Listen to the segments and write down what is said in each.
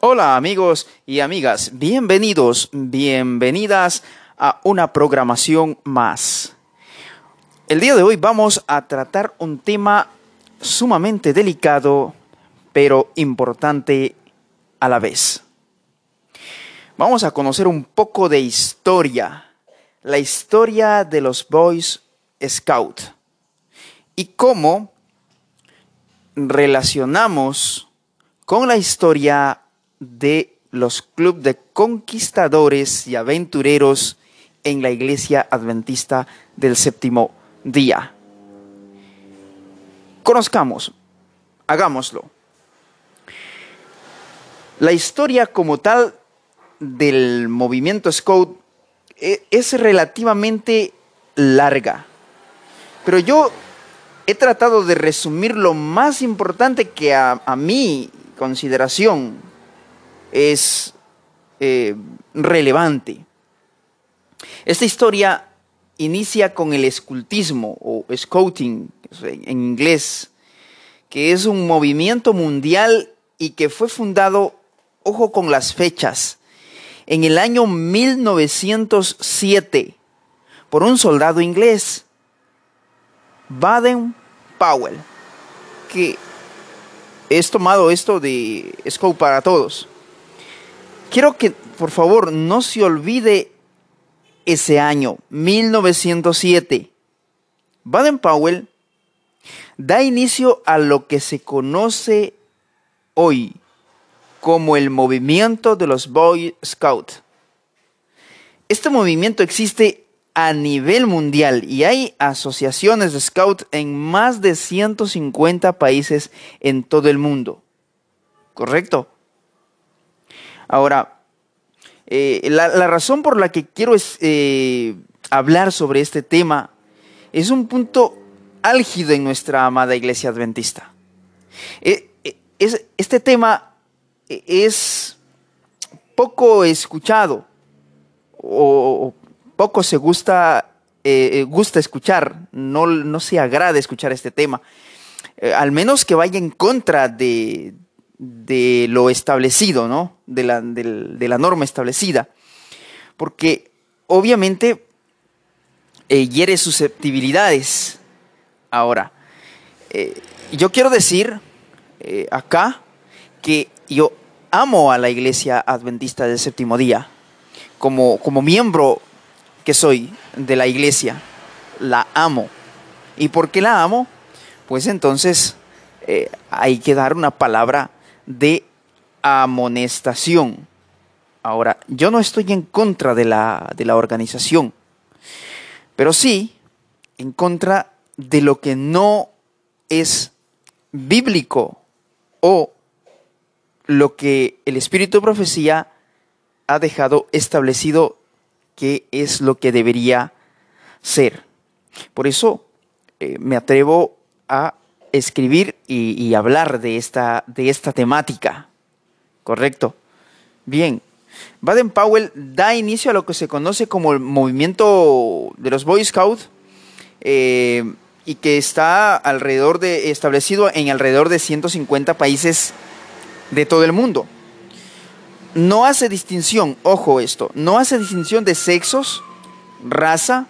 Hola amigos y amigas, bienvenidos, bienvenidas a una programación más. El día de hoy vamos a tratar un tema sumamente delicado, pero importante a la vez. Vamos a conocer un poco de historia, la historia de los Boys Scout y cómo relacionamos con la historia de los clubes de conquistadores y aventureros en la iglesia adventista del séptimo día. Conozcamos, hagámoslo. La historia como tal del movimiento Scout e, es relativamente larga, pero yo he tratado de resumir lo más importante que a, mi consideración es eh, relevante. Esta historia inicia con el escultismo o scouting en inglés, que es un movimiento mundial y que fue fundado, ojo con las fechas, en el año 1907 por un soldado inglés, Baden Powell, que es tomado esto de Scout para todos. Quiero que por favor no se olvide ese año, 1907. Baden Powell da inicio a lo que se conoce hoy como el movimiento de los Boy Scouts. Este movimiento existe a nivel mundial y hay asociaciones de Scouts en más de 150 países en todo el mundo. ¿Correcto? Ahora, eh, la, razón por la que quiero eh, hablar sobre este tema es un punto álgido en nuestra amada iglesia adventista. Eh, este tema es poco escuchado o poco se gusta, gusta escuchar, no, no se agrada escuchar este tema. al menos que vaya en contra de, de lo establecido, ¿no? De la, norma establecida. Porque obviamente eh, hiere susceptibilidades. Ahora, eh, yo quiero decir eh, acá que yo amo a la iglesia adventista del séptimo día. Como, como miembro que soy de la iglesia, la amo. ¿Y por qué la amo? Pues entonces hay que dar una palabra de amonestación. Ahora, yo no estoy en contra de la, de la organización, pero sí en contra de lo que no es bíblico o lo que el espíritu de profecía ha dejado establecido que es lo que debería ser. Por eso eh, me atrevo a escribir y, hablar de esta, de esta temática. ¿Correcto? Bien. Baden Powell da inicio a lo que se conoce como el movimiento de los Boy Scouts eh, y que está alrededor de, establecido en alrededor de 150 países de todo el mundo. No hace distinción, ojo esto, no hace distinción de sexos, raza,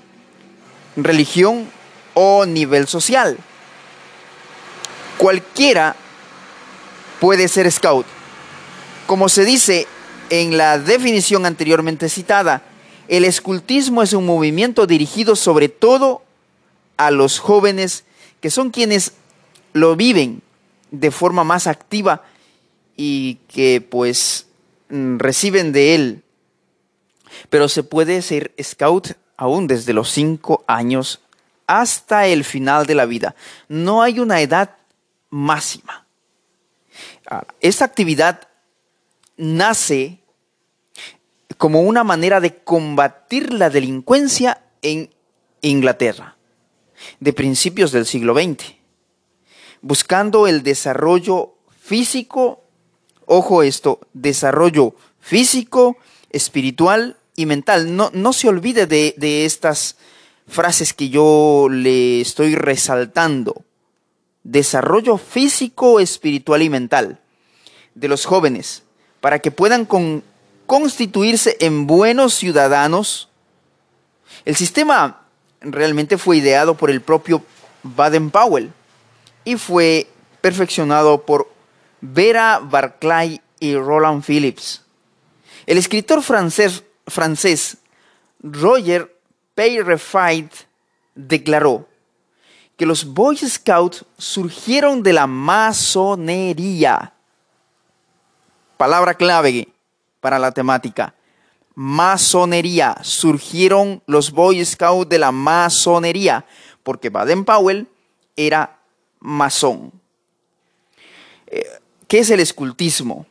religión o nivel social cualquiera puede ser scout. Como se dice en la definición anteriormente citada, el escultismo es un movimiento dirigido sobre todo a los jóvenes que son quienes lo viven de forma más activa y que pues mm, reciben de él. Pero se puede ser scout aún desde los cinco años hasta el final de la vida. No hay una edad máxima. Esta actividad nace como una manera de combatir la delincuencia en Inglaterra de principios del siglo XX, buscando el desarrollo físico, ojo esto, desarrollo físico, espiritual y mental. No, no se olvide de, de estas frases que yo le estoy resaltando desarrollo físico, espiritual y mental de los jóvenes para que puedan constituirse en buenos ciudadanos. El sistema realmente fue ideado por el propio Baden-Powell y fue perfeccionado por Vera Barclay y Roland Phillips. El escritor francés, francés Roger Peyrefait declaró que los Boy Scouts surgieron de la masonería. Palabra clave para la temática. Masonería. Surgieron los Boy Scouts de la masonería, porque Baden-Powell era masón. Eh, ¿Qué es el escultismo?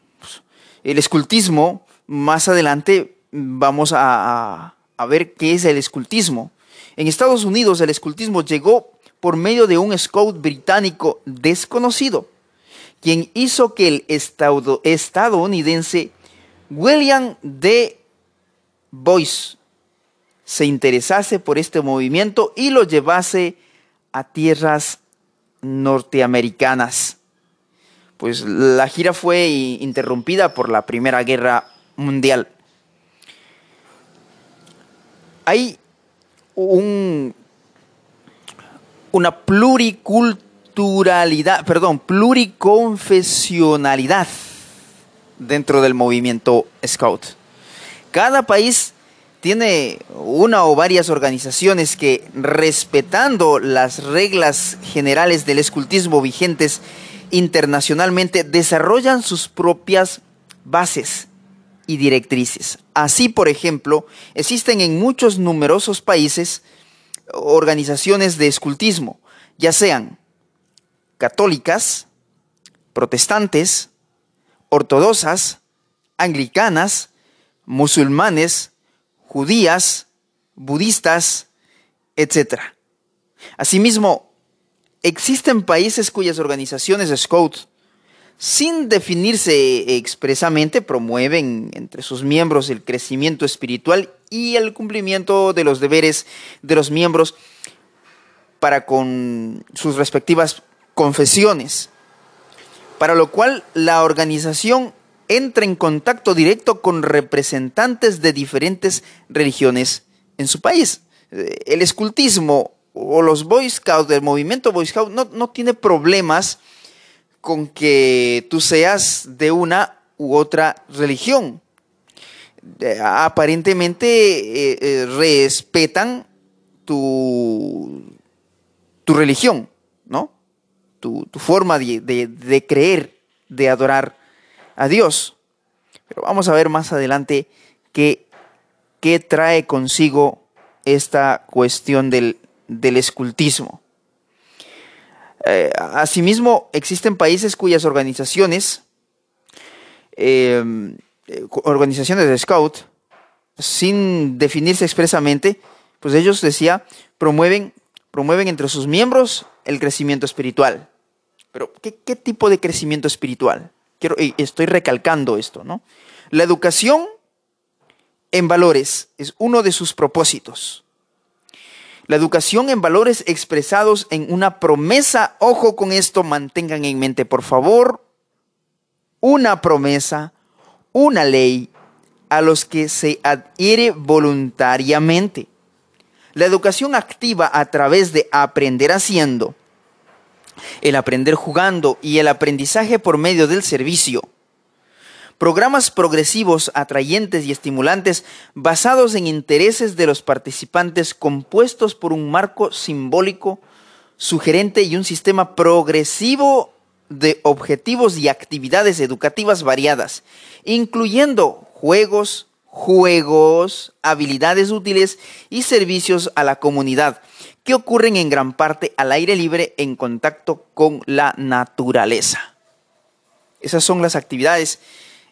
El escultismo, más adelante vamos a, a ver qué es el escultismo. En Estados Unidos el escultismo llegó por medio de un scout británico desconocido, quien hizo que el estadounidense William D. Boyce se interesase por este movimiento y lo llevase a tierras norteamericanas. Pues la gira fue interrumpida por la Primera Guerra Mundial. Hay un, una pluriculturalidad, perdón, pluriconfesionalidad dentro del movimiento Scout. Cada país tiene una o varias organizaciones que, respetando las reglas generales del escultismo vigentes internacionalmente, desarrollan sus propias bases y directrices. Así, por ejemplo, existen en muchos numerosos países organizaciones de escultismo, ya sean católicas, protestantes, ortodoxas, anglicanas, musulmanes, judías, budistas, etc. Asimismo, existen países cuyas organizaciones de scouts sin definirse expresamente, promueven entre sus miembros el crecimiento espiritual y el cumplimiento de los deberes de los miembros para con sus respectivas confesiones, para lo cual la organización entra en contacto directo con representantes de diferentes religiones en su país. El escultismo o los Boy Scouts del movimiento Boy Scout no, no tiene problemas con que tú seas de una u otra religión. Aparentemente eh, eh, respetan tu, tu religión, ¿no? Tu, forma de, creer, de adorar a Dios. Pero vamos a ver más adelante qué, qué trae consigo esta cuestión del, del escultismo. Eh, asimismo, existen países cuyas organizaciones, eh, organizaciones de scout, sin definirse expresamente, pues ellos, decía, promueven, promueven entre sus miembros el crecimiento espiritual. Pero, ¿qué, tipo de crecimiento espiritual? Quiero, estoy recalcando esto, ¿no? La educación en valores es uno de sus propósitos. La educación en valores expresados en una promesa, ojo con esto, mantengan en mente, por favor, una promesa, una ley a los que se adhiere voluntariamente. La educación activa a través de aprender haciendo, el aprender jugando y el aprendizaje por medio del servicio Programas progresivos, atrayentes y estimulantes basados en intereses de los participantes compuestos por un marco simbólico, sugerente y un sistema progresivo de objetivos y actividades educativas variadas, incluyendo juegos, juegos, habilidades útiles y servicios a la comunidad, que ocurren en gran parte al aire libre en contacto con la naturaleza. Esas son las actividades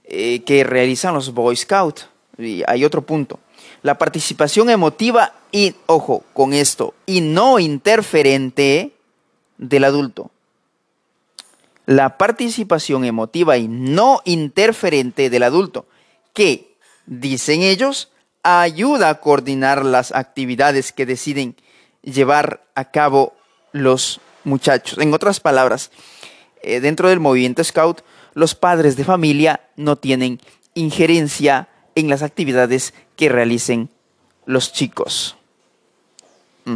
eh, que realizan los Boy Scouts. Y hay otro punto. La participación emotiva y, ojo, con esto, y no interferente del adulto. La participación emotiva y no interferente del adulto, que, dicen ellos, ayuda a coordinar las actividades que deciden llevar a cabo los muchachos. En otras palabras, eh, dentro del movimiento Scout, los padres de familia no tienen injerencia en las actividades que realicen los chicos. Mm.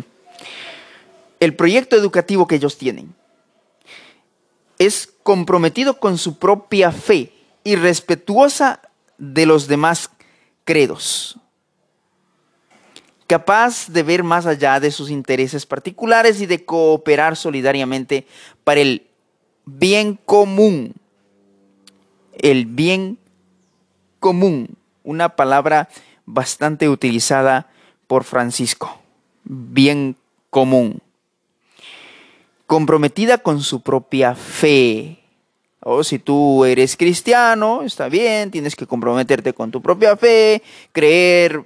El proyecto educativo que ellos tienen es comprometido con su propia fe y respetuosa de los demás credos. Capaz de ver más allá de sus intereses particulares y de cooperar solidariamente para el bien común. El bien común, una palabra bastante utilizada por Francisco. Bien común comprometida con su propia fe. O si tú eres cristiano, está bien, tienes que comprometerte con tu propia fe, creer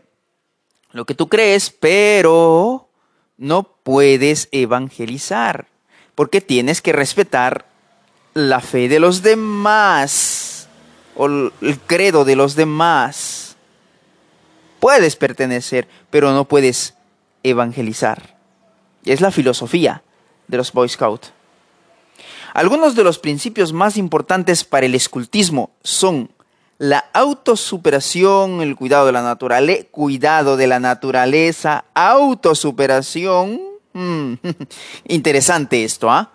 lo que tú crees, pero no puedes evangelizar, porque tienes que respetar la fe de los demás o el credo de los demás. Puedes pertenecer, pero no puedes evangelizar. Es la filosofía de los Boy Scouts. Algunos de los principios más importantes para el escultismo son la autosuperación, el cuidado de la naturaleza, cuidado de la naturaleza, autosuperación. Mm, interesante esto, ¿ah?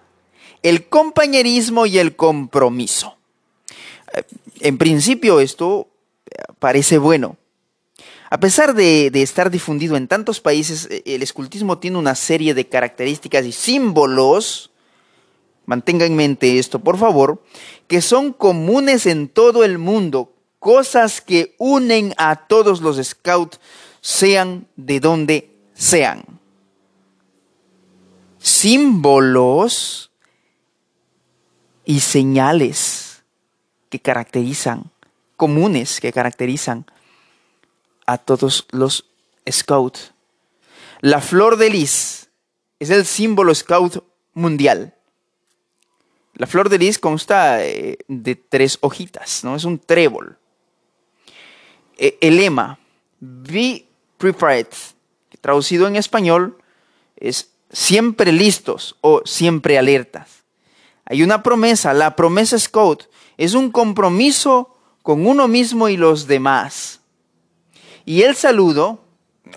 El compañerismo y el compromiso. Eh, en principio esto eh, parece bueno, a pesar de, estar difundido en tantos países, eh, el escultismo tiene una serie de características y símbolos, mantenga en mente esto por favor, que son comunes en todo el mundo, cosas que unen a todos los scouts, sean de donde sean. Símbolos y señales que caracterizan, comunes que caracterizan a todos los scouts. La flor de lis es el símbolo scout mundial. La flor de lis consta eh, de tres hojitas, ¿no? Es un trébol. E, el lema, Be Prepared, traducido en español, es siempre listos o siempre alertas. Hay una promesa, la promesa Scout es un compromiso con uno mismo y los demás. Y el saludo,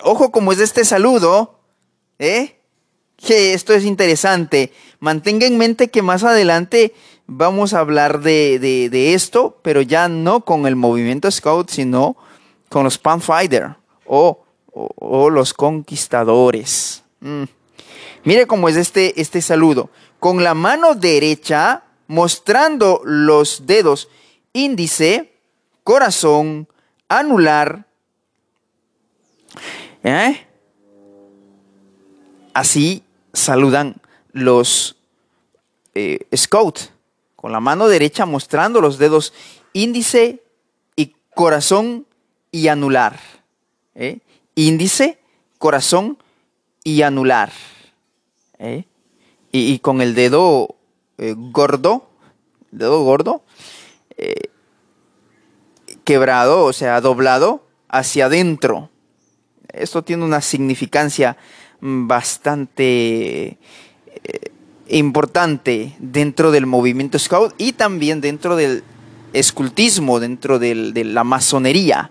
ojo como es este saludo, ¿eh? que esto es interesante. Mantenga en mente que más adelante vamos a hablar de, esto, pero ya no con el movimiento Scout, sino con los Pathfinder o, o, los conquistadores. Mm. Mire cómo es este, este saludo. Con la mano derecha mostrando los dedos índice, corazón, anular, ¿Eh? Así saludan los eh, scouts con la mano derecha mostrando los dedos índice y corazón y anular. ¿eh? Índice, corazón y anular. Y, y, con el dedo gordo, dedo gordo, quebrado, o sea, doblado hacia adentro. Esto tiene una significancia mm, bastante eh, importante dentro del movimiento scout y también dentro del escultismo, dentro de la masonería.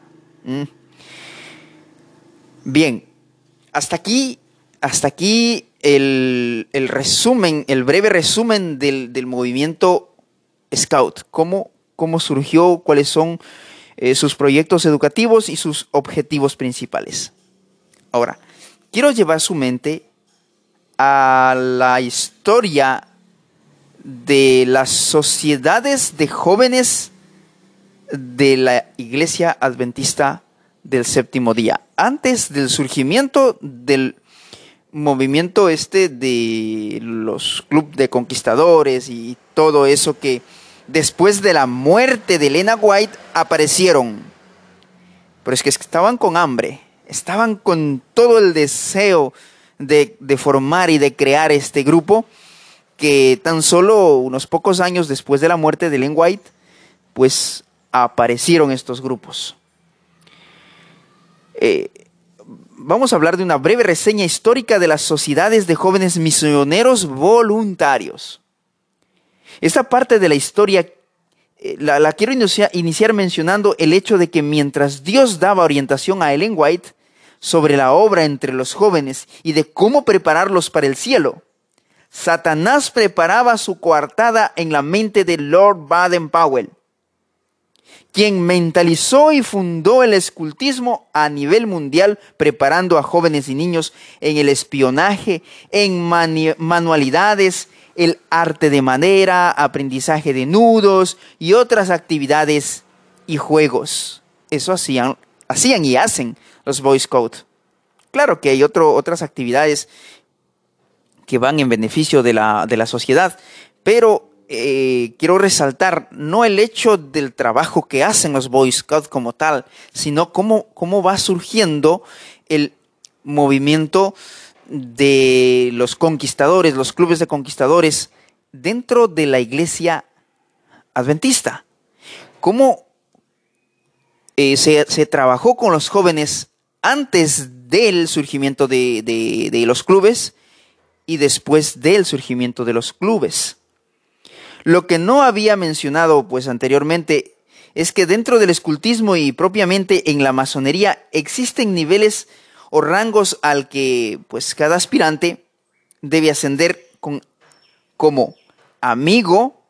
Bien, hasta aquí, hasta aquí el, resumen, el breve resumen del, movimiento scout, cómo, cómo surgió, cuáles son eh, sus proyectos educativos y sus objetivos principales. Ahora, quiero llevar su mente a la historia de las sociedades de jóvenes de la Iglesia Adventista del Séptimo Día. Antes del surgimiento del movimiento este de los clubes de conquistadores y todo eso que después de la muerte de Elena White aparecieron. Pero es que estaban con hambre estaban con todo el deseo de, formar y de crear este grupo que tan solo unos pocos años después de la muerte de Ellen White, pues aparecieron estos grupos. Eh, vamos a hablar de una breve reseña histórica de las sociedades de jóvenes misioneros voluntarios. Esta parte de la historia eh, la, quiero iniciar mencionando el hecho de que mientras Dios daba orientación a Ellen White sobre la obra entre los jóvenes y de cómo prepararlos para el cielo, Satanás preparaba su coartada en la mente de Lord Baden-Powell, quien mentalizó y fundó el escultismo a nivel mundial, preparando a jóvenes y niños en el espionaje, en manualidades, el arte de madera, aprendizaje de nudos y otras actividades y juegos. Eso hacían, hacían y hacen los Boy Scouts. Claro que hay otras actividades que van en beneficio de la, de la sociedad. Pero eh, quiero resaltar no el hecho del trabajo que hacen los Boy Scouts como tal, sino cómo, cómo va surgiendo el movimiento de los conquistadores, los clubes de conquistadores dentro de la iglesia adventista. Cómo eh, se, trabajó con los jóvenes antes del surgimiento de, de los clubes y después del surgimiento de los clubes. Lo que no había mencionado pues anteriormente es que dentro del escultismo y propiamente en la masonería existen niveles o rangos al que pues cada aspirante debe ascender con, como amigo,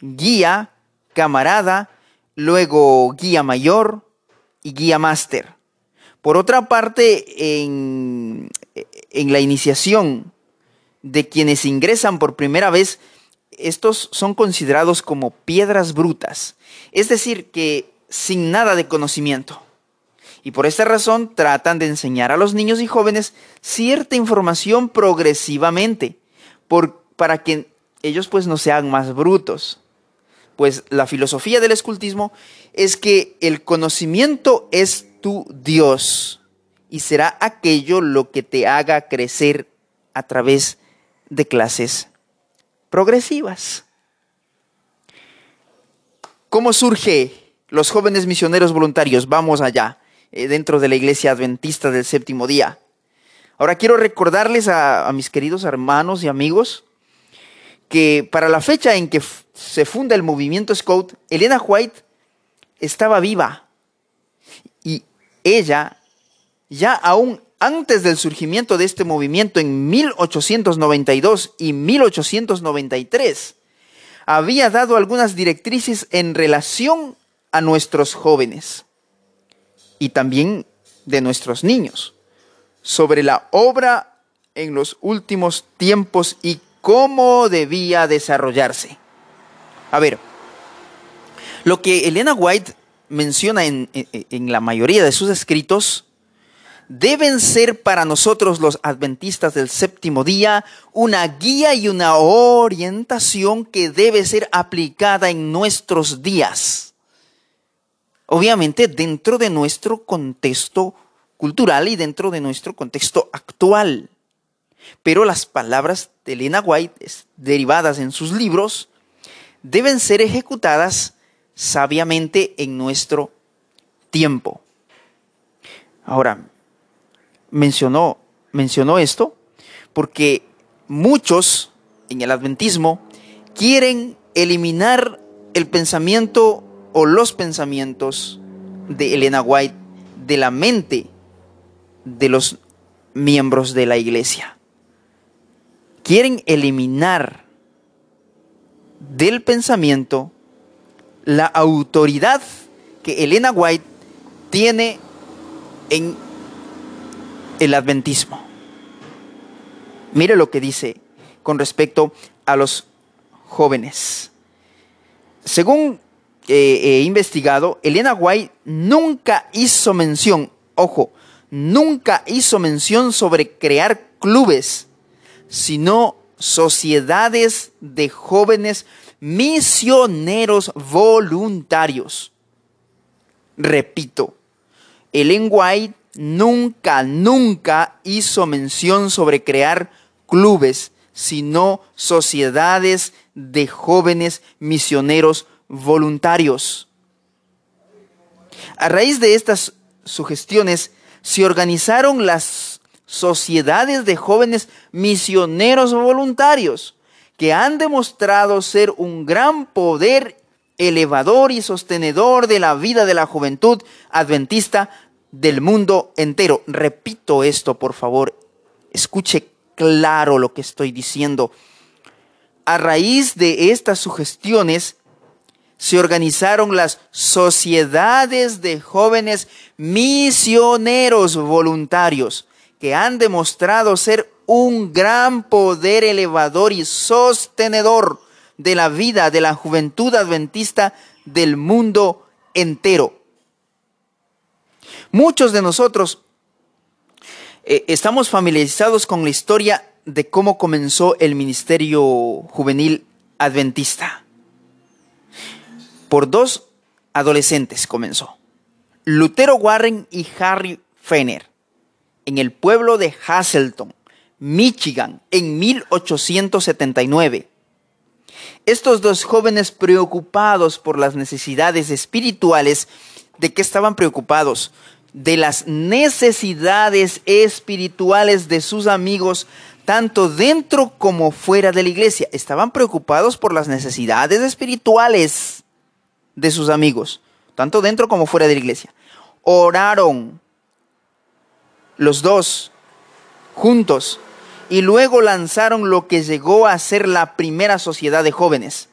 guía, camarada, luego guía mayor y guía máster. Por otra parte, en, la iniciación de quienes ingresan por primera vez, estos son considerados como piedras brutas, es decir, que sin nada de conocimiento. Y por esta razón tratan de enseñar a los niños y jóvenes cierta información progresivamente, para que ellos pues no sean más brutos. Pues la filosofía del escultismo es que el conocimiento es tu Dios y será aquello lo que te haga crecer a través de clases progresivas. ¿Cómo surge los jóvenes misioneros voluntarios? Vamos allá, eh, dentro de la iglesia adventista del séptimo día. Ahora quiero recordarles a, a mis queridos hermanos y amigos que para la fecha en que se funda el movimiento Scout, Elena White estaba viva ella ya aún antes del surgimiento de este movimiento en 1892 y 1893, había dado algunas directrices en relación a nuestros jóvenes y también de nuestros niños sobre la obra en los últimos tiempos y cómo debía desarrollarse. A ver, lo que Elena White menciona en, en la mayoría de sus escritos deben ser para nosotros los adventistas del séptimo día una guía y una orientación que debe ser aplicada en nuestros días. Obviamente dentro de nuestro contexto cultural y dentro de nuestro contexto actual. Pero las palabras de Elena White, derivadas en sus libros, deben ser ejecutadas sabiamente en nuestro tiempo. Ahora, mencionó, mencionó esto porque muchos en el adventismo quieren eliminar el pensamiento o los pensamientos de Elena White de la mente de los miembros de la iglesia. Quieren eliminar del pensamiento la autoridad que Elena White tiene en el adventismo. Mire lo que dice con respecto a los jóvenes. Según eh, he investigado, Elena White nunca hizo mención, ojo, nunca hizo mención sobre crear clubes, sino sociedades de jóvenes misioneros voluntarios. Repito, Ellen White nunca, nunca hizo mención sobre crear clubes, sino sociedades de jóvenes misioneros voluntarios. A raíz de estas sugestiones se organizaron las sociedades de jóvenes misioneros voluntarios que han demostrado ser un gran poder elevador y sostenedor de la vida de la juventud adventista del mundo entero. Repito esto, por favor, escuche claro lo que estoy diciendo. A raíz de estas sugestiones, se organizaron las sociedades de jóvenes misioneros voluntarios que han demostrado ser un gran poder elevador y sostenedor de la vida de la juventud adventista del mundo entero. Muchos de nosotros eh, estamos familiarizados con la historia de cómo comenzó el ministerio juvenil adventista. Por dos adolescentes comenzó. Lutero Warren y Harry Fenner, en el pueblo de Hasselton, Michigan, en 1879. Estos dos jóvenes preocupados por las necesidades espirituales, ¿de qué estaban preocupados? De las necesidades espirituales de sus amigos, tanto dentro como fuera de la iglesia. Estaban preocupados por las necesidades espirituales de sus amigos, tanto dentro como fuera de la iglesia. Oraron los dos juntos y luego lanzaron lo que llegó a ser la primera sociedad de jóvenes.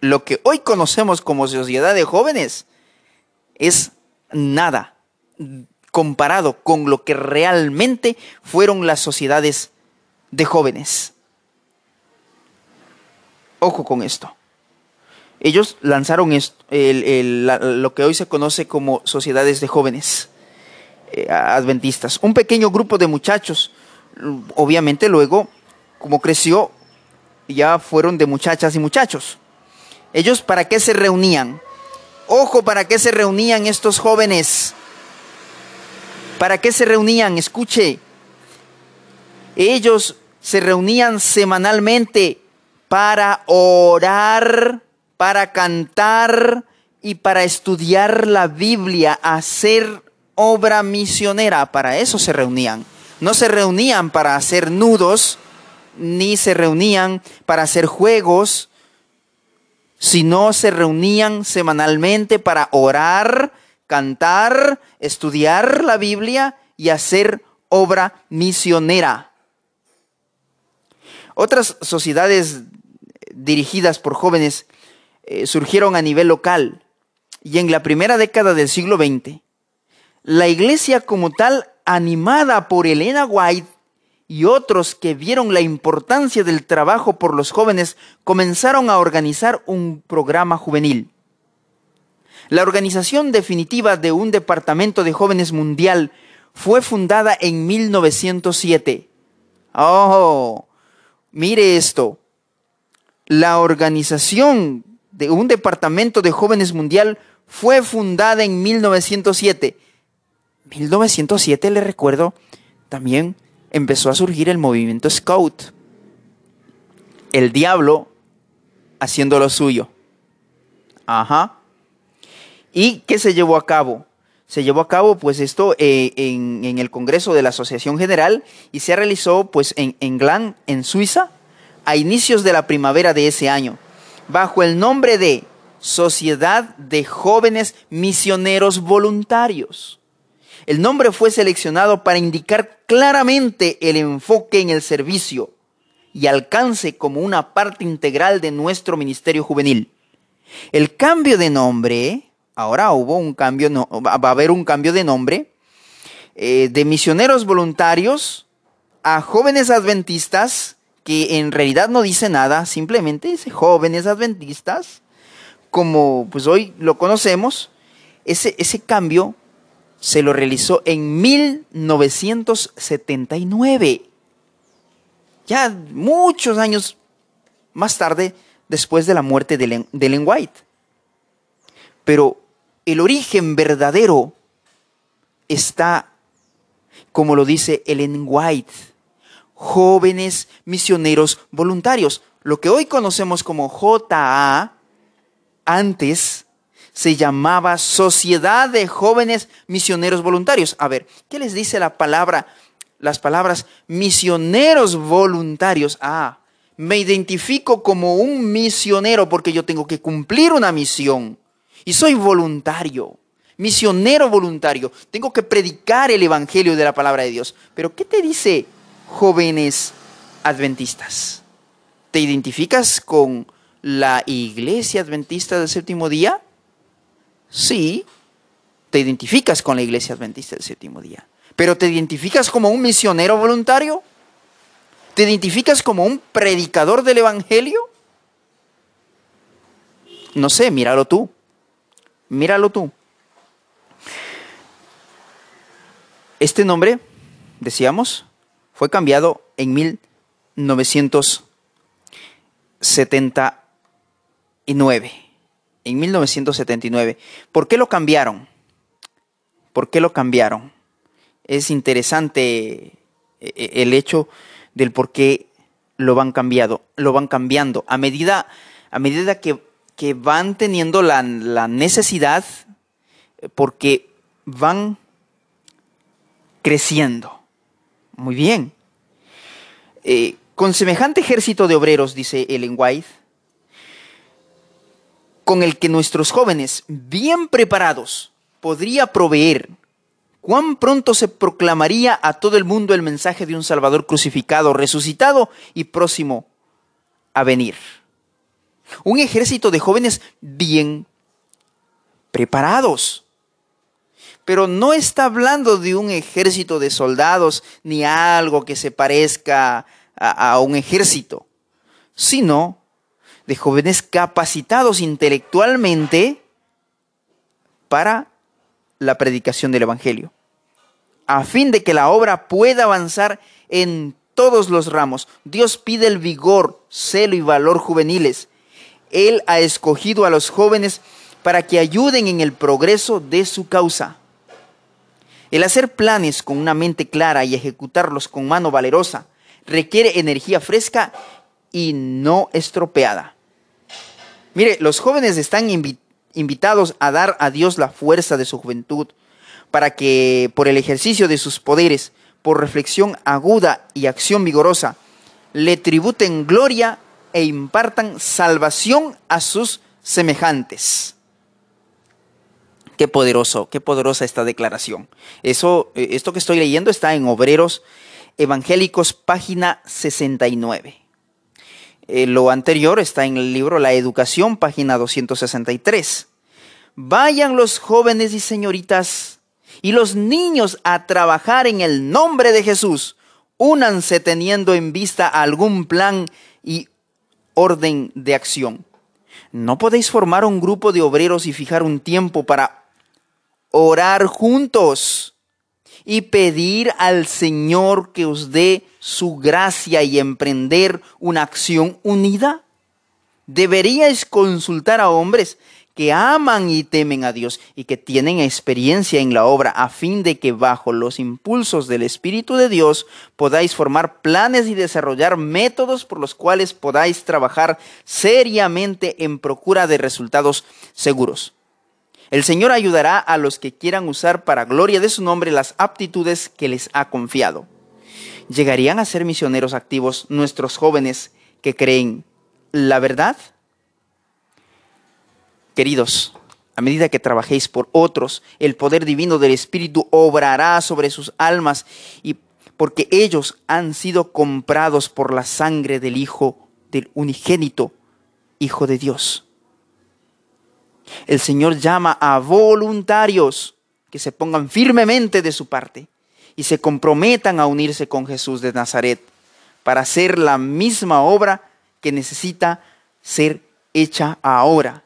Lo que hoy conocemos como sociedad de jóvenes es nada comparado con lo que realmente fueron las sociedades de jóvenes. Ojo con esto. Ellos lanzaron lo que hoy se conoce como sociedades de jóvenes eh, adventistas. Un pequeño grupo de muchachos obviamente luego, como creció, ya fueron de muchachas y muchachos. Ellos para qué se reunían? Ojo, ¿para qué se reunían estos jóvenes? ¿Para qué se reunían? Escuche. Ellos se reunían semanalmente para orar, para cantar y para estudiar la Biblia, hacer obra misionera. Para eso se reunían no se reunían para hacer nudos, ni se reunían para hacer juegos, sino se reunían semanalmente para orar, cantar, estudiar la Biblia y hacer obra misionera. Otras sociedades dirigidas por jóvenes eh, surgieron a nivel local y en la primera década del siglo XX, la iglesia como tal animada por Elena White y otros que vieron la importancia del trabajo por los jóvenes, comenzaron a organizar un programa juvenil. La organización definitiva de un departamento de jóvenes mundial fue fundada en 1907. Oh, mire esto. La organización de un departamento de jóvenes mundial fue fundada en 1907 1907, le recuerdo, también empezó a surgir el movimiento Scout. El diablo haciendo lo suyo. Ajá. ¿Y qué se llevó a cabo? Se llevó a cabo pues esto eh, en, el Congreso de la Asociación General y se realizó pues en, en Glan, en Suiza, a inicios de la primavera de ese año, bajo el nombre de Sociedad de Jóvenes Misioneros Voluntarios. El nombre fue seleccionado para indicar claramente el enfoque en el servicio y alcance como una parte integral de nuestro ministerio juvenil. El cambio de nombre, ahora hubo un cambio, va a haber un cambio de nombre, eh, de misioneros voluntarios a jóvenes adventistas, que en realidad no dice nada, simplemente dice jóvenes adventistas, como pues hoy lo conocemos, ese, ese cambio se lo realizó en 1979. Ya muchos años más tarde, después de la muerte de Ellen White. Pero el origen verdadero está, como lo dice Ellen White, jóvenes misioneros voluntarios. Lo que hoy conocemos como JA, antes se llamaba Sociedad de Jóvenes Misioneros Voluntarios. A ver, ¿qué les dice la palabra, las palabras misioneros voluntarios? Ah, me identifico como un misionero porque yo tengo que cumplir una misión. Y soy voluntario, misionero voluntario. Tengo que predicar el Evangelio de la palabra de Dios. Pero ¿qué te dice jóvenes adventistas? ¿Te identificas con la iglesia adventista del séptimo día? Sí, te identificas con la iglesia adventista del séptimo día. Pero ¿te identificas como un misionero voluntario? ¿Te identificas como un predicador del Evangelio? No sé, míralo tú. Míralo tú. Este nombre, decíamos, fue cambiado en 1979. En 1979. ¿Por qué lo cambiaron? ¿Por qué lo cambiaron? Es interesante eh, el hecho del por qué lo van cambiando, lo van cambiando a medida, a medida que, van teniendo la, necesidad, porque van creciendo. Muy bien. Eh, con semejante ejército de obreros, dice Ellen White, con el que nuestros jóvenes, bien preparados, podría proveer cuán pronto se proclamaría a todo el mundo el mensaje de un Salvador crucificado, resucitado y próximo a venir. Un ejército de jóvenes bien preparados. Pero no está hablando de un ejército de soldados ni algo que se parezca a, a un ejército, sino de jóvenes capacitados intelectualmente para la predicación del Evangelio, a fin de que la obra pueda avanzar en todos los ramos. Dios pide el vigor, celo y valor juveniles. Él ha escogido a los jóvenes para que ayuden en el progreso de su causa. El hacer planes con una mente clara y ejecutarlos con mano valerosa requiere energía fresca y no estropeada. Mire, los jóvenes están invitados a dar a Dios la fuerza de su juventud, para que por el ejercicio de sus poderes, por reflexión aguda y acción vigorosa, le tributen gloria e impartan salvación a sus semejantes. Qué poderoso, qué poderosa esta declaración. Eso, eh, esto que estoy leyendo está en Obreros Evangélicos, página 69. Eh, lo anterior está en el libro La Educación, página 263. Vayan los jóvenes y señoritas y los niños a trabajar en el nombre de Jesús. Únanse teniendo en vista algún plan y orden de acción. No podéis formar un grupo de obreros y fijar un tiempo para orar juntos y pedir al Señor que os dé su gracia y emprender una acción unida? Deberíais consultar a hombres que aman y temen a Dios y que tienen experiencia en la obra a fin de que bajo los impulsos del Espíritu de Dios podáis formar planes y desarrollar métodos por los cuales podáis trabajar seriamente en procura de resultados seguros. El Señor ayudará a los que quieran usar para gloria de su nombre las aptitudes que les ha confiado. ¿Llegarían a ser misioneros activos nuestros jóvenes que creen la verdad? Queridos, a medida que trabajéis por otros, el poder divino del Espíritu obrará sobre sus almas y porque ellos han sido comprados por la sangre del Hijo del unigénito Hijo de Dios. El Señor llama a voluntarios que se pongan firmemente de su parte y se comprometan a unirse con Jesús de Nazaret para hacer la misma obra que necesita ser hecha ahora,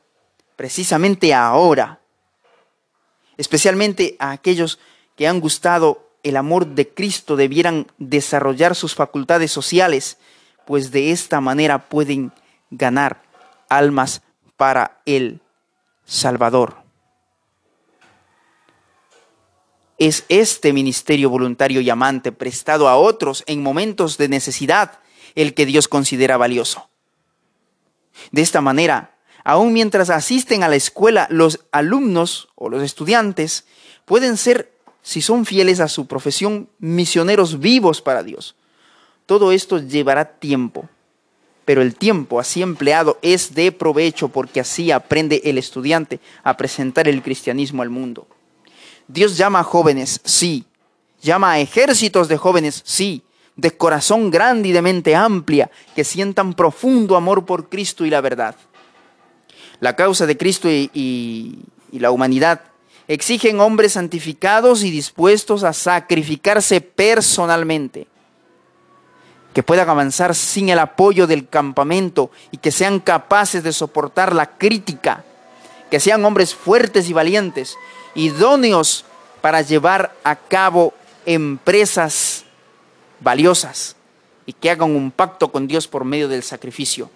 precisamente ahora. Especialmente a aquellos que han gustado el amor de Cristo debieran desarrollar sus facultades sociales, pues de esta manera pueden ganar almas para Él. Salvador. Es este ministerio voluntario y amante prestado a otros en momentos de necesidad el que Dios considera valioso. De esta manera, aun mientras asisten a la escuela, los alumnos o los estudiantes pueden ser, si son fieles a su profesión, misioneros vivos para Dios. Todo esto llevará tiempo, pero el tiempo así empleado es de provecho porque así aprende el estudiante a presentar el cristianismo al mundo. Dios llama a jóvenes, sí. Llama a ejércitos de jóvenes, sí. De corazón grande y de mente amplia, que sientan profundo amor por Cristo y la verdad. La causa de Cristo y, y la humanidad exigen hombres santificados y dispuestos a sacrificarse personalmente, que puedan avanzar sin el apoyo del campamento y que sean capaces de soportar la crítica, que sean hombres fuertes y valientes, idóneos para llevar a cabo empresas valiosas y que hagan un pacto con Dios por medio del sacrificio.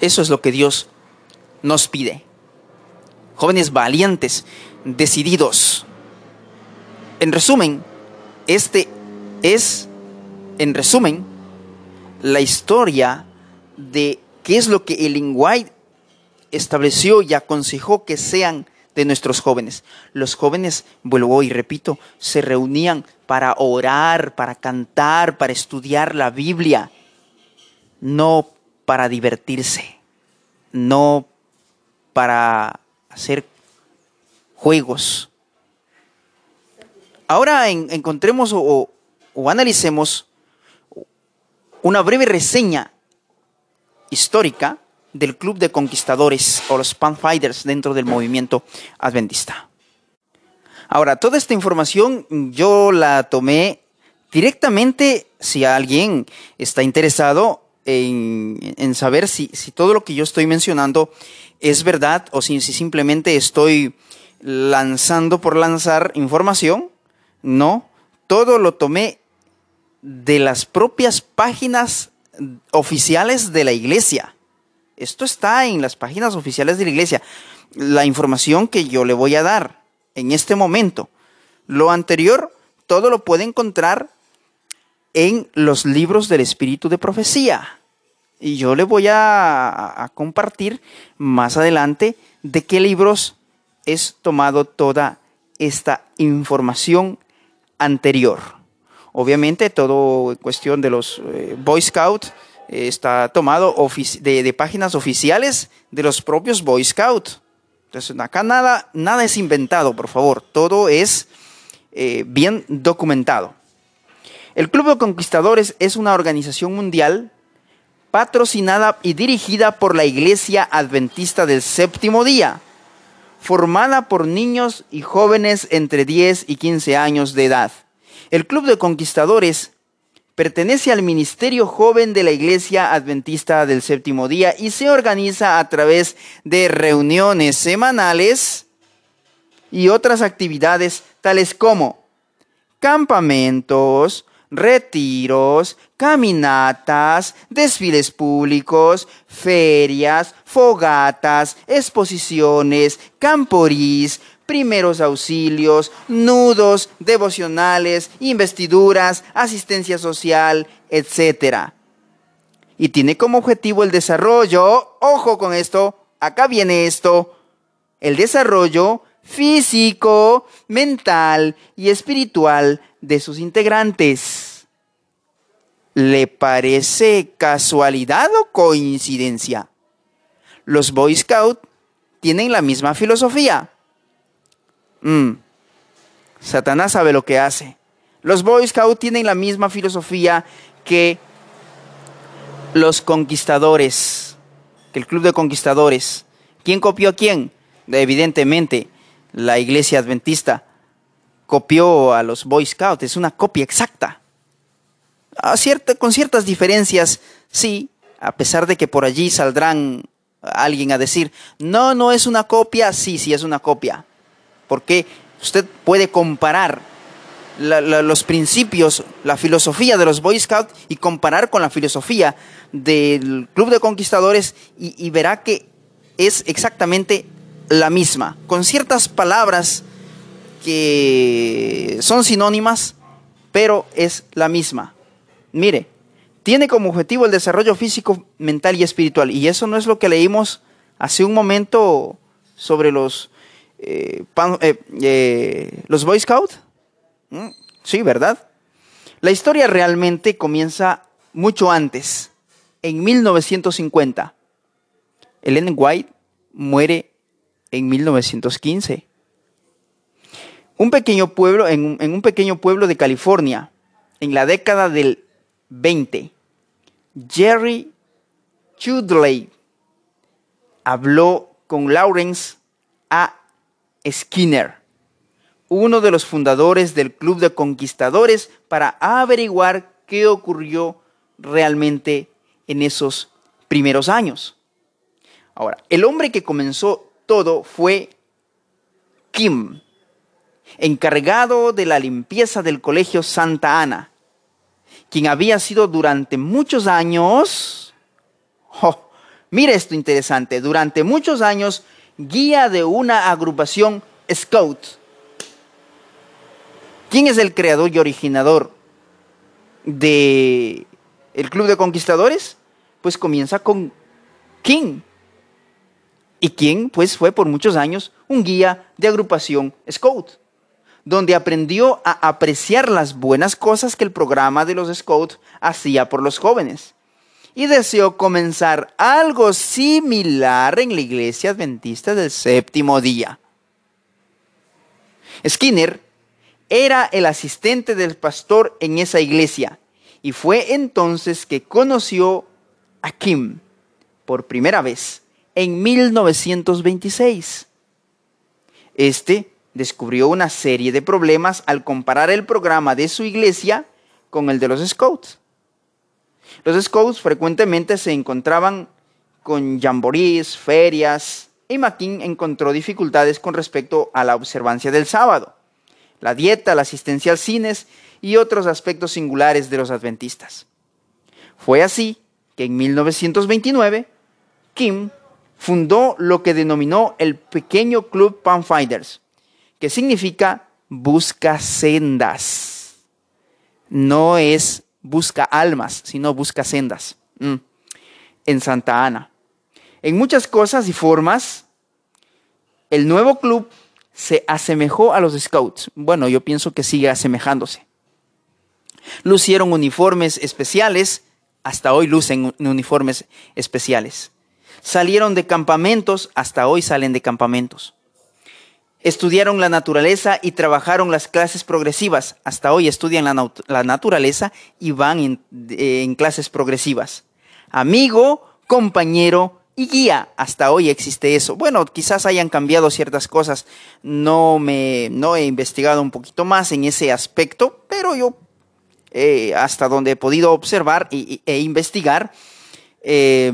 Eso es lo que Dios nos pide jóvenes valientes, decididos. En resumen, este es, en resumen, la historia de qué es lo que el White estableció y aconsejó que sean de nuestros jóvenes. Los jóvenes, vuelvo y repito, se reunían para orar, para cantar, para estudiar la Biblia, no para divertirse, no para hacer juegos. Ahora encontremos o, analicemos una breve reseña histórica del Club de Conquistadores o los Panfighters dentro del movimiento adventista. Ahora, toda esta información yo la tomé directamente si alguien está interesado en, saber si, si, todo lo que yo estoy mencionando es verdad o si, simplemente estoy lanzando por lanzar información. No, todo lo tomé de las propias páginas oficiales de la iglesia. Esto está en las páginas oficiales de la iglesia. La información que yo le voy a dar en este momento. Lo anterior, todo lo puede encontrar en los libros del Espíritu de Profecía. Y yo le voy a, compartir más adelante de qué libros es tomado toda esta información anterior. Obviamente todo cuestión de los eh, Boy Scouts eh, está tomado de, páginas oficiales de los propios Boy Scouts. Entonces acá nada, nada es inventado, por favor. Todo es eh, bien documentado. El Club de Conquistadores es una organización mundial patrocinada y dirigida por la Iglesia Adventista del Séptimo Día, formada por niños y jóvenes entre 10 y 15 años de edad. El Club de Conquistadores pertenece al Ministerio Joven de la Iglesia Adventista del Séptimo Día y se organiza a través de reuniones semanales y otras actividades tales como campamentos, retiros, caminatas, desfiles públicos, ferias, fogatas, exposiciones, camporís, primeros auxilios, nudos, devocionales, investiduras, asistencia social, etc. Y tiene como objetivo el desarrollo, ojo con esto, acá viene esto, el desarrollo físico, mental y espiritual de sus integrantes. ¿Le parece casualidad o coincidencia? Los Boy Scouts tienen la misma filosofía. Mm. Satanás sabe lo que hace. Los Boy Scouts tienen la misma filosofía que los conquistadores, que el club de conquistadores. ¿Quién copió a quién? Evidentemente, la iglesia adventista copió a los Boy Scouts, es una copia exacta. con ciertas diferencias, sí, a pesar de que por allí saldrán alguien a decir, no, no es una copia, sí, sí es una copia. Porque usted puede comparar los principios, la filosofía de los Boy Scouts y comparar con la filosofía del Club de Conquistadores y verá que es exactamente la misma, con ciertas palabras que son sinónimas, pero es la misma. Mire, tiene como objetivo el desarrollo físico, mental y espiritual. Y eso no es lo que leímos hace un momento sobre los, eh, eh, eh, los Boy Scouts. Mm, sí, ¿verdad? La historia realmente comienza mucho antes, en 1950. Ellen White muere en 1915. Un pequeño pueblo, en, en un pequeño pueblo de California, en la década del 20, Jerry Chudley habló con Lawrence A. Skinner, uno de los fundadores del Club de Conquistadores, para averiguar qué ocurrió realmente en esos primeros años. Ahora, el hombre que comenzó todo fue Kim, encargado de la limpieza del colegio Santa Ana, quien había sido durante muchos años, oh, mire esto interesante, durante muchos años guía de una agrupación Scout. ¿Quién es el creador y originador de el Club de Conquistadores? Pues comienza con King. Y King pues fue por muchos años un guía de agrupación Scout donde aprendió a apreciar las buenas cosas que el programa de los Scouts hacía por los jóvenes. Y deseó comenzar algo similar en la iglesia adventista del séptimo día. Skinner era el asistente del pastor en esa iglesia y fue entonces que conoció a Kim por primera vez en 1926. Este descubrió una serie de problemas al comparar el programa de su iglesia con el de los Scouts. Los Scouts frecuentemente se encontraban con jamborees, ferias, y McKean encontró dificultades con respecto a la observancia del sábado, la dieta, la asistencia al cines y otros aspectos singulares de los adventistas. Fue así que en 1929 Kim fundó lo que denominó el pequeño club Pathfinders, que significa busca sendas. No es busca almas, sino busca sendas. Mm. En Santa Ana. En muchas cosas y formas, el nuevo club se asemejó a los Scouts. Bueno, yo pienso que sigue asemejándose. Lucieron uniformes especiales, hasta hoy lucen uniformes especiales. Salieron de campamentos, hasta hoy salen de campamentos. Estudiaron la naturaleza y trabajaron las clases progresivas. Hasta hoy estudian la, naturaleza y van en, clases progresivas. Amigo, compañero y guía. Hasta hoy existe eso. Bueno, quizás hayan cambiado ciertas cosas. No me no he investigado un poquito más en ese aspecto, pero yo eh, hasta donde he podido observar e, investigar, eh,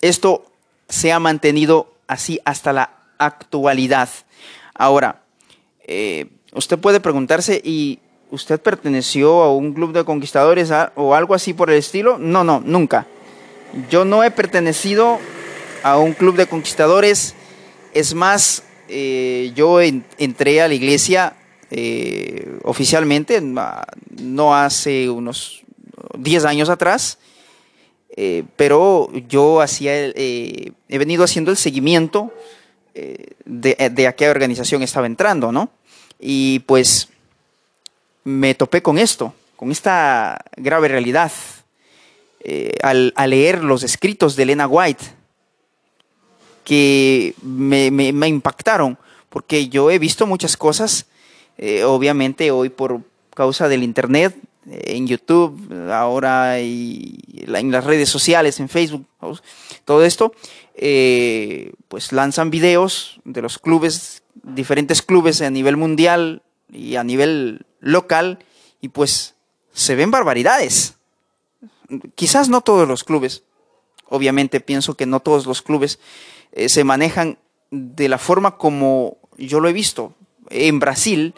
esto se ha mantenido así hasta la actualidad. Ahora, eh, usted puede preguntarse, ¿y usted perteneció a un club de conquistadores o algo así por el estilo? No, no, nunca. Yo no he pertenecido a un club de conquistadores. Es más, eh, yo entré a la iglesia eh, oficialmente, no hace unos 10 años atrás, pero yo hacía, he venido haciendo el seguimiento de, de, a qué organización estaba entrando, ¿no? Y pues me topé con esto, con esta grave realidad, eh, al, leer los escritos de Elena White, que me, impactaron, porque yo he visto muchas cosas, eh, obviamente hoy por causa del Internet, eh, en YouTube, ahora y en las redes sociales, en Facebook, todo esto, eh, pues lanzan videos de los clubes, diferentes clubes a nivel mundial y a nivel local, y pues se ven barbaridades. Quizás no todos los clubes, obviamente pienso que no todos los clubes eh, se manejan de la forma como yo lo he visto. En Brasil,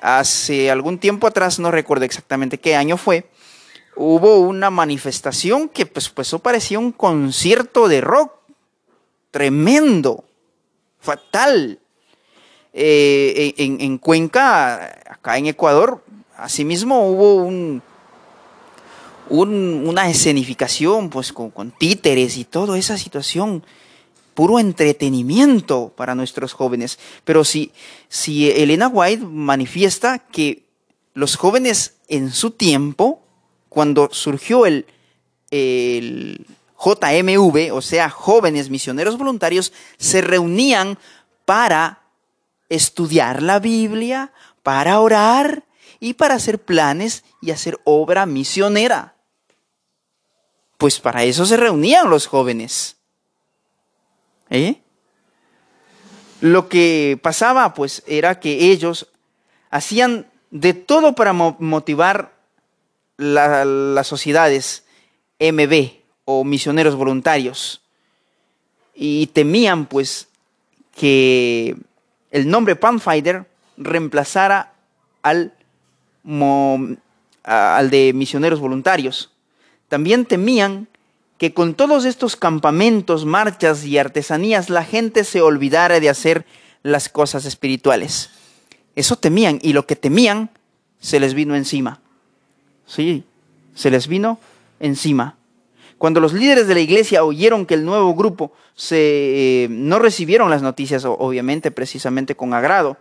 hace algún tiempo atrás, no recuerdo exactamente qué año fue, hubo una manifestación que pues, pues parecía un concierto de rock tremendo, fatal. Eh, en, Cuenca, acá en Ecuador, asimismo hubo un, una escenificación pues, con, títeres y toda esa situación, puro entretenimiento para nuestros jóvenes. Pero si, si Elena White manifiesta que los jóvenes en su tiempo cuando surgió el, el JMV, o sea, jóvenes misioneros voluntarios, se reunían para estudiar la Biblia, para orar y para hacer planes y hacer obra misionera. Pues para eso se reunían los jóvenes. ¿Eh? Lo que pasaba pues era que ellos hacían de todo para motivar las sociedades MB o misioneros voluntarios y temían pues que el nombre Pathfinder reemplazara al, al de misioneros voluntarios. También temían que con todos estos campamentos, marchas y artesanías la gente se olvidara de hacer las cosas espirituales. Eso temían y lo que temían se les vino encima. Sí, se les vino encima. Cuando los líderes de la iglesia oyeron que el nuevo grupo se, eh, no recibieron las noticias, obviamente, precisamente con agrado,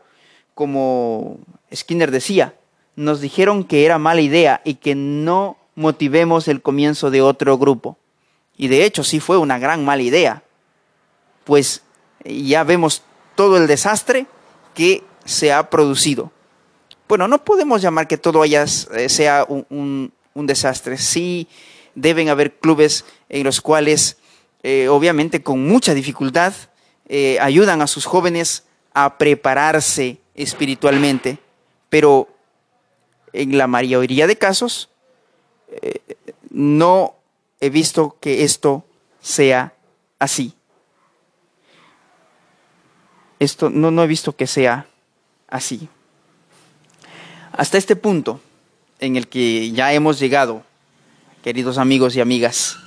como Skinner decía, nos dijeron que era mala idea y que no motivemos el comienzo de otro grupo. Y de hecho sí fue una gran mala idea, pues ya vemos todo el desastre que se ha producido. Bueno, no podemos llamar que todo haya, eh, sea un, desastre. Sí deben haber clubes en los cuales, eh, obviamente con mucha dificultad, eh, ayudan a sus jóvenes a prepararse espiritualmente, pero en la mayoría de casos no he visto que esto sea así. Esto no, no he visto que sea así. Hasta este punto en el que ya hemos llegado, queridos amigos y amigas,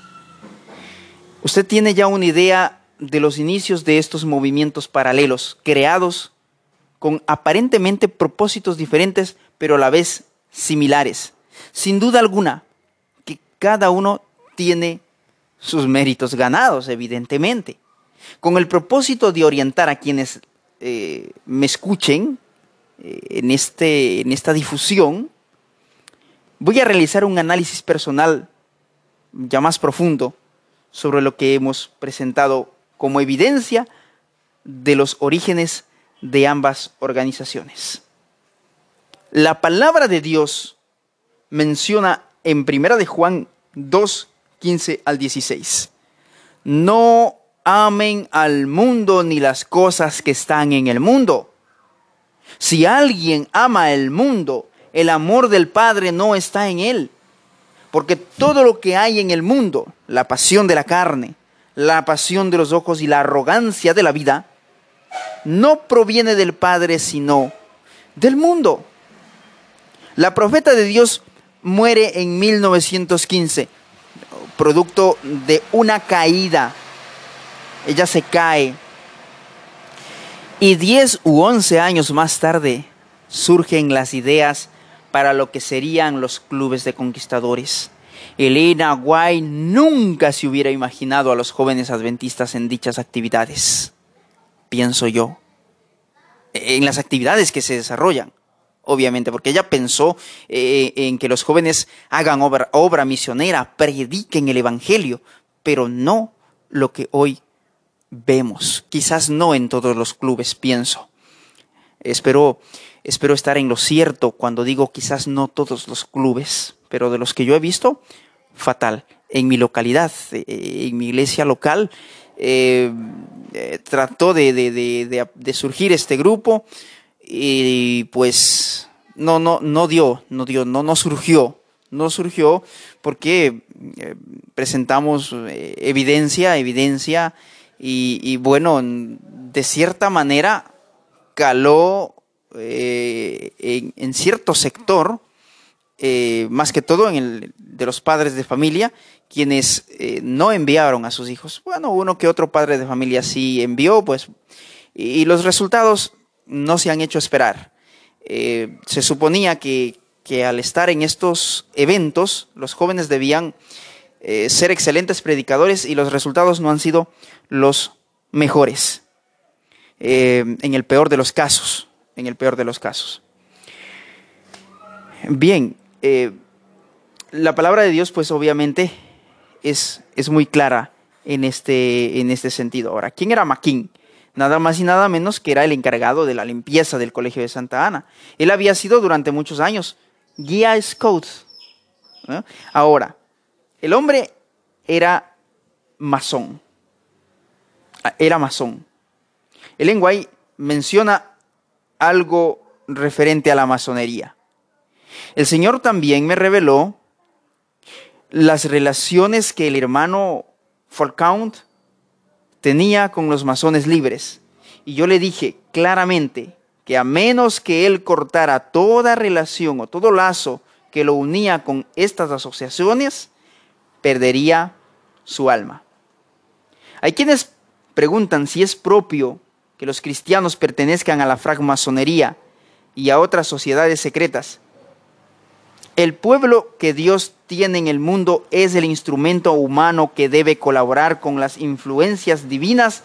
usted tiene ya una idea de los inicios de estos movimientos paralelos creados con aparentemente propósitos diferentes, pero a la vez similares. Sin duda alguna, que cada uno tiene sus méritos ganados, evidentemente. Con el propósito de orientar a quienes eh, me escuchen eh, en, este, en esta difusión, voy a realizar un análisis personal ya más profundo sobre lo que hemos presentado como evidencia de los orígenes de ambas organizaciones. La palabra de Dios menciona en Primera de Juan 2, 15 al 16. No amen al mundo ni las cosas que están en el mundo. Si alguien ama el mundo, el amor del Padre no está en él. Porque todo lo que hay en el mundo, la pasión de la carne, la pasión de los ojos y la arrogancia de la vida, no proviene del Padre, sino del mundo. La profeta de Dios muere en 1915 producto de una caída. Ella se cae. Y 10 u 11 años más tarde surgen las ideas para lo que serían los clubes de conquistadores. Elena White nunca se hubiera imaginado a los jóvenes adventistas en dichas actividades, pienso yo, en las actividades que se desarrollan obviamente, porque ella pensó eh, en que los jóvenes hagan obra, misionera, prediquen el Evangelio, pero no lo que hoy vemos. Quizás no en todos los clubes, pienso. Espero, espero estar en lo cierto cuando digo quizás no todos los clubes, pero de los que yo he visto, fatal. En mi localidad, eh, en mi iglesia local, eh, trató de, surgir este grupo y pues no, no, no dio, no dio, no, no surgió, no surgió porque eh, presentamos eh, evidencia, evidencia y, bueno, de cierta manera caló eh, en, cierto sector, más que todo en el de los padres de familia, quienes no enviaron a sus hijos. Bueno, uno que otro padre de familia sí envió, pues, y los resultados no se han hecho esperar. Eh, se suponía que, al estar en estos eventos, los jóvenes debían eh, ser excelentes predicadores y los resultados no han sido los mejores. Eh, en el peor de los casos, en el peor de los casos. Bien, la palabra de Dios, pues obviamente es, es muy clara en este, en este sentido. Ahora, ¿quién era Maquín? Nada más y nada menos que era el encargado de la limpieza del Colegio de Santa Ana. Él había sido durante muchos años guía scout. Ahora, el hombre era masón. Ah, era masón. El lenguaje menciona algo referente a la masonería. El Señor también me reveló las relaciones que el hermano Falcount tenía con los masones libres. Y yo le dije claramente que a menos que él cortara toda relación o todo lazo que lo unía con estas asociaciones, perdería su alma. Hay quienes preguntan si es propio que los cristianos pertenezcan a la francmasonería y a otras sociedades secretas. El pueblo que Dios tiene en el mundo es el instrumento humano que debe colaborar con las influencias divinas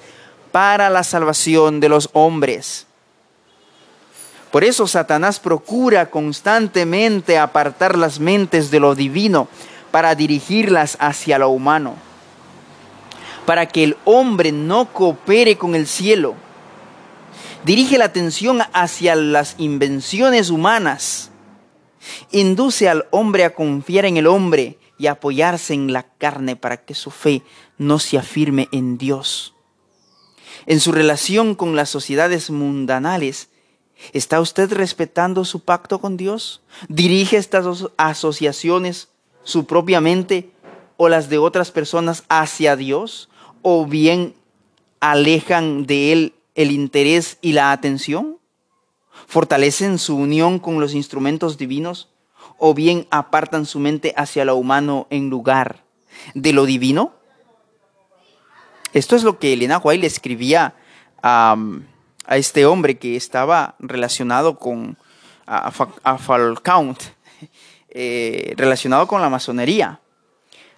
para la salvación de los hombres. Por eso Satanás procura constantemente apartar las mentes de lo divino para dirigirlas hacia lo humano, para que el hombre no coopere con el cielo. Dirige la atención hacia las invenciones humanas Induce al hombre a confiar en el hombre y a apoyarse en la carne para que su fe no se afirme en Dios. En su relación con las sociedades mundanales, ¿está usted respetando su pacto con Dios? ¿Dirige estas asociaciones su propia mente o las de otras personas hacia Dios? ¿O bien alejan de Él el interés y la atención? Fortalecen su unión con los instrumentos divinos o bien apartan su mente hacia lo humano en lugar de lo divino? Esto es lo que Elena White le escribía a, este hombre que estaba relacionado con a, Falcount, eh, relacionado con la masonería.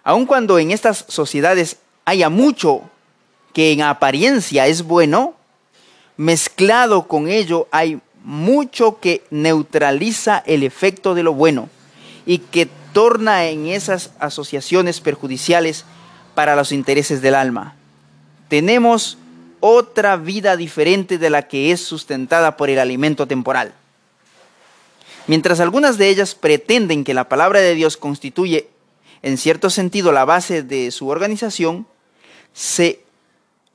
Aun cuando en estas sociedades haya mucho que en apariencia es bueno, mezclado con ello hay mucho que neutraliza el efecto de lo bueno y que torna en esas asociaciones perjudiciales para los intereses del alma. Tenemos otra vida diferente de la que es sustentada por el alimento temporal. Mientras algunas de ellas pretenden que la palabra de Dios constituye en cierto sentido la base de su organización, se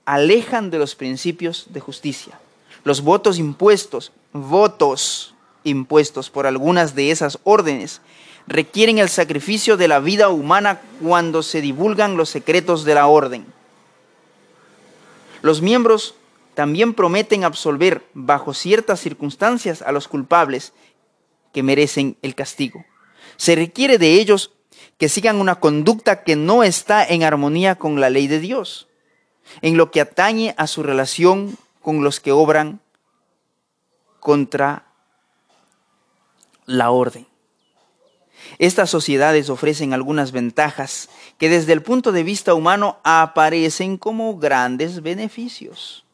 alejan de los principios de justicia. Los votos impuestos votos impuestos por algunas de esas órdenes requieren el sacrificio de la vida humana cuando se divulgan los secretos de la orden. Los miembros también prometen absolver bajo ciertas circunstancias a los culpables que merecen el castigo. Se requiere de ellos que sigan una conducta que no está en armonía con la ley de Dios, en lo que atañe a su relación con los que obran contra la orden. Estas sociedades ofrecen algunas ventajas que desde el punto de vista humano aparecen como grandes beneficios,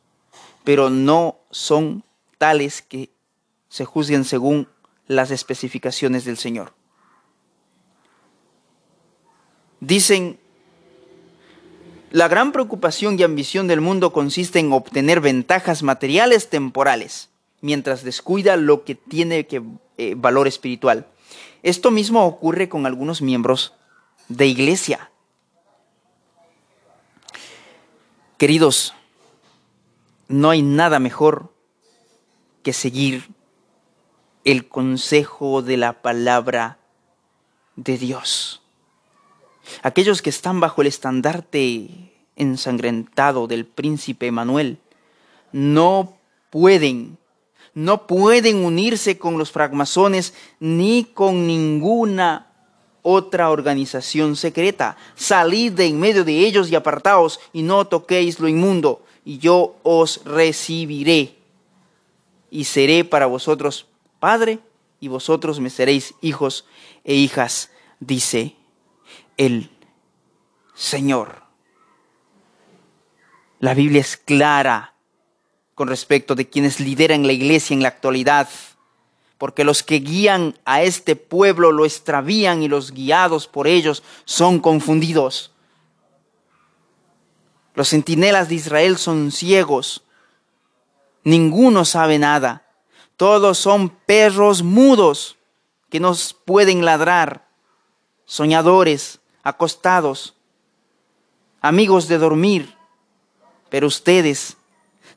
pero no son tales que se juzguen según las especificaciones del Señor. Dicen, la gran preocupación y ambición del mundo consiste en obtener ventajas materiales temporales mientras descuida lo que tiene que, eh, valor espiritual. Esto mismo ocurre con algunos miembros de iglesia. Queridos, no hay nada mejor que seguir el consejo de la palabra de Dios. Aquellos que están bajo el estandarte ensangrentado del príncipe Manuel no pueden no pueden unirse con los francmasones ni con ninguna otra organización secreta. Salid de en medio de ellos y apartaos y no toquéis lo inmundo, y yo os recibiré y seré para vosotros Padre, y vosotros me seréis hijos e hijas, dice el Señor. La Biblia es clara con respecto de quienes lideran la iglesia en la actualidad. porque los que guían a este pueblo lo extravían y los guiados por ellos son confundidos. Los centinelas de Israel son ciegos, ninguno sabe nada, todos son perros mudos que nos pueden ladrar, soñadores, acostados, amigos de dormir, pero ustedes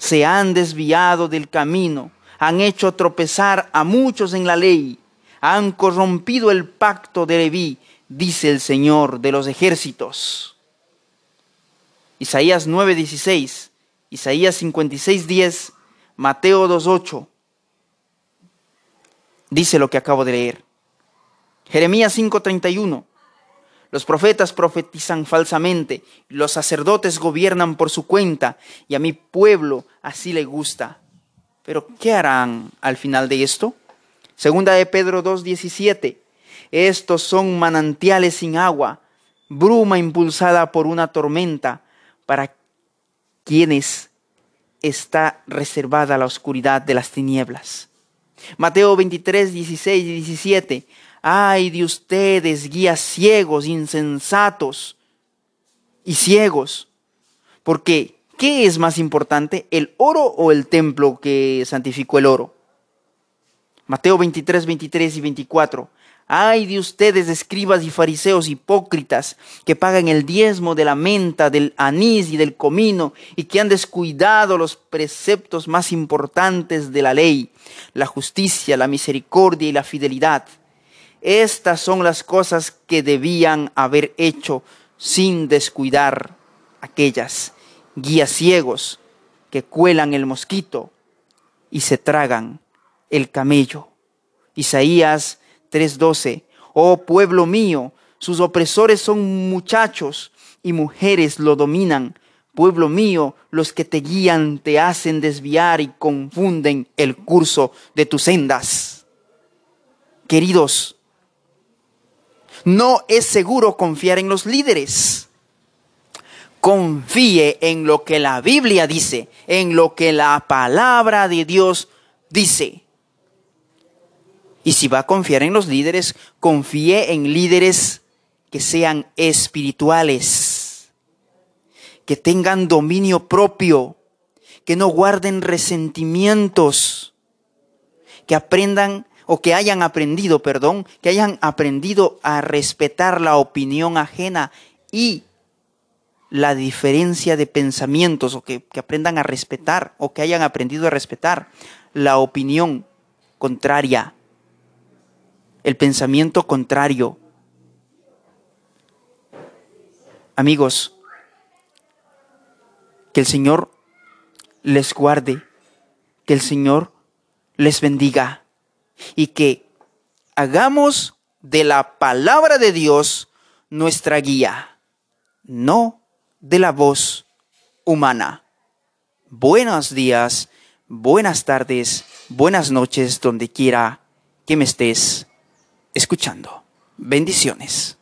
se han desviado del camino han hecho tropezar a muchos en la ley, han corrompido el pacto de Leví, dice el Señor de los ejércitos. Isaías 9:16, Isaías 56:10, Mateo 2:8. Dice lo que acabo de leer. Jeremías 5:31. Los profetas profetizan falsamente, los sacerdotes gobiernan por su cuenta, y a mi pueblo así le gusta. Pero ¿qué harán al final de esto? Segunda de Pedro 2.17. Estos son manantiales sin agua, bruma impulsada por una tormenta, para quienes está reservada la oscuridad de las tinieblas. Mateo 23, 16 y 17. Ay de ustedes, guías ciegos, insensatos y ciegos, porque ¿Qué es más importante, el oro o el templo que santificó el oro? Mateo 23, 23 y 24. Ay de ustedes, escribas y fariseos hipócritas, que pagan el diezmo de la menta, del anís y del comino, y que han descuidado los preceptos más importantes de la ley, la justicia, la misericordia y la fidelidad. Estas son las cosas que debían haber hecho sin descuidar aquellas guías ciegos que cuelan el mosquito y se tragan el camello. Isaías 3:12, oh pueblo mío, sus opresores son muchachos y mujeres lo dominan. Pueblo mío, los que te guían te hacen desviar y confunden el curso de tus sendas. Queridos, no es seguro confiar en los líderes confíe en lo que la Biblia dice, en lo que la palabra de Dios dice. Y si va a confiar en los líderes, confíe en líderes que sean espirituales, que tengan dominio propio, que no guarden resentimientos, que aprendan o que hayan aprendido, perdón, que hayan aprendido a respetar la opinión ajena y la diferencia de pensamientos o que, aprendan a respetar o que hayan aprendido a respetar la opinión contraria, el pensamiento contrario. Amigos, que el Señor les guarde, que el Señor les bendiga y que hagamos de la palabra de Dios nuestra guía, no de la voz humana. Buenos días, buenas tardes, buenas noches, donde quiera que me estés escuchando. Bendiciones.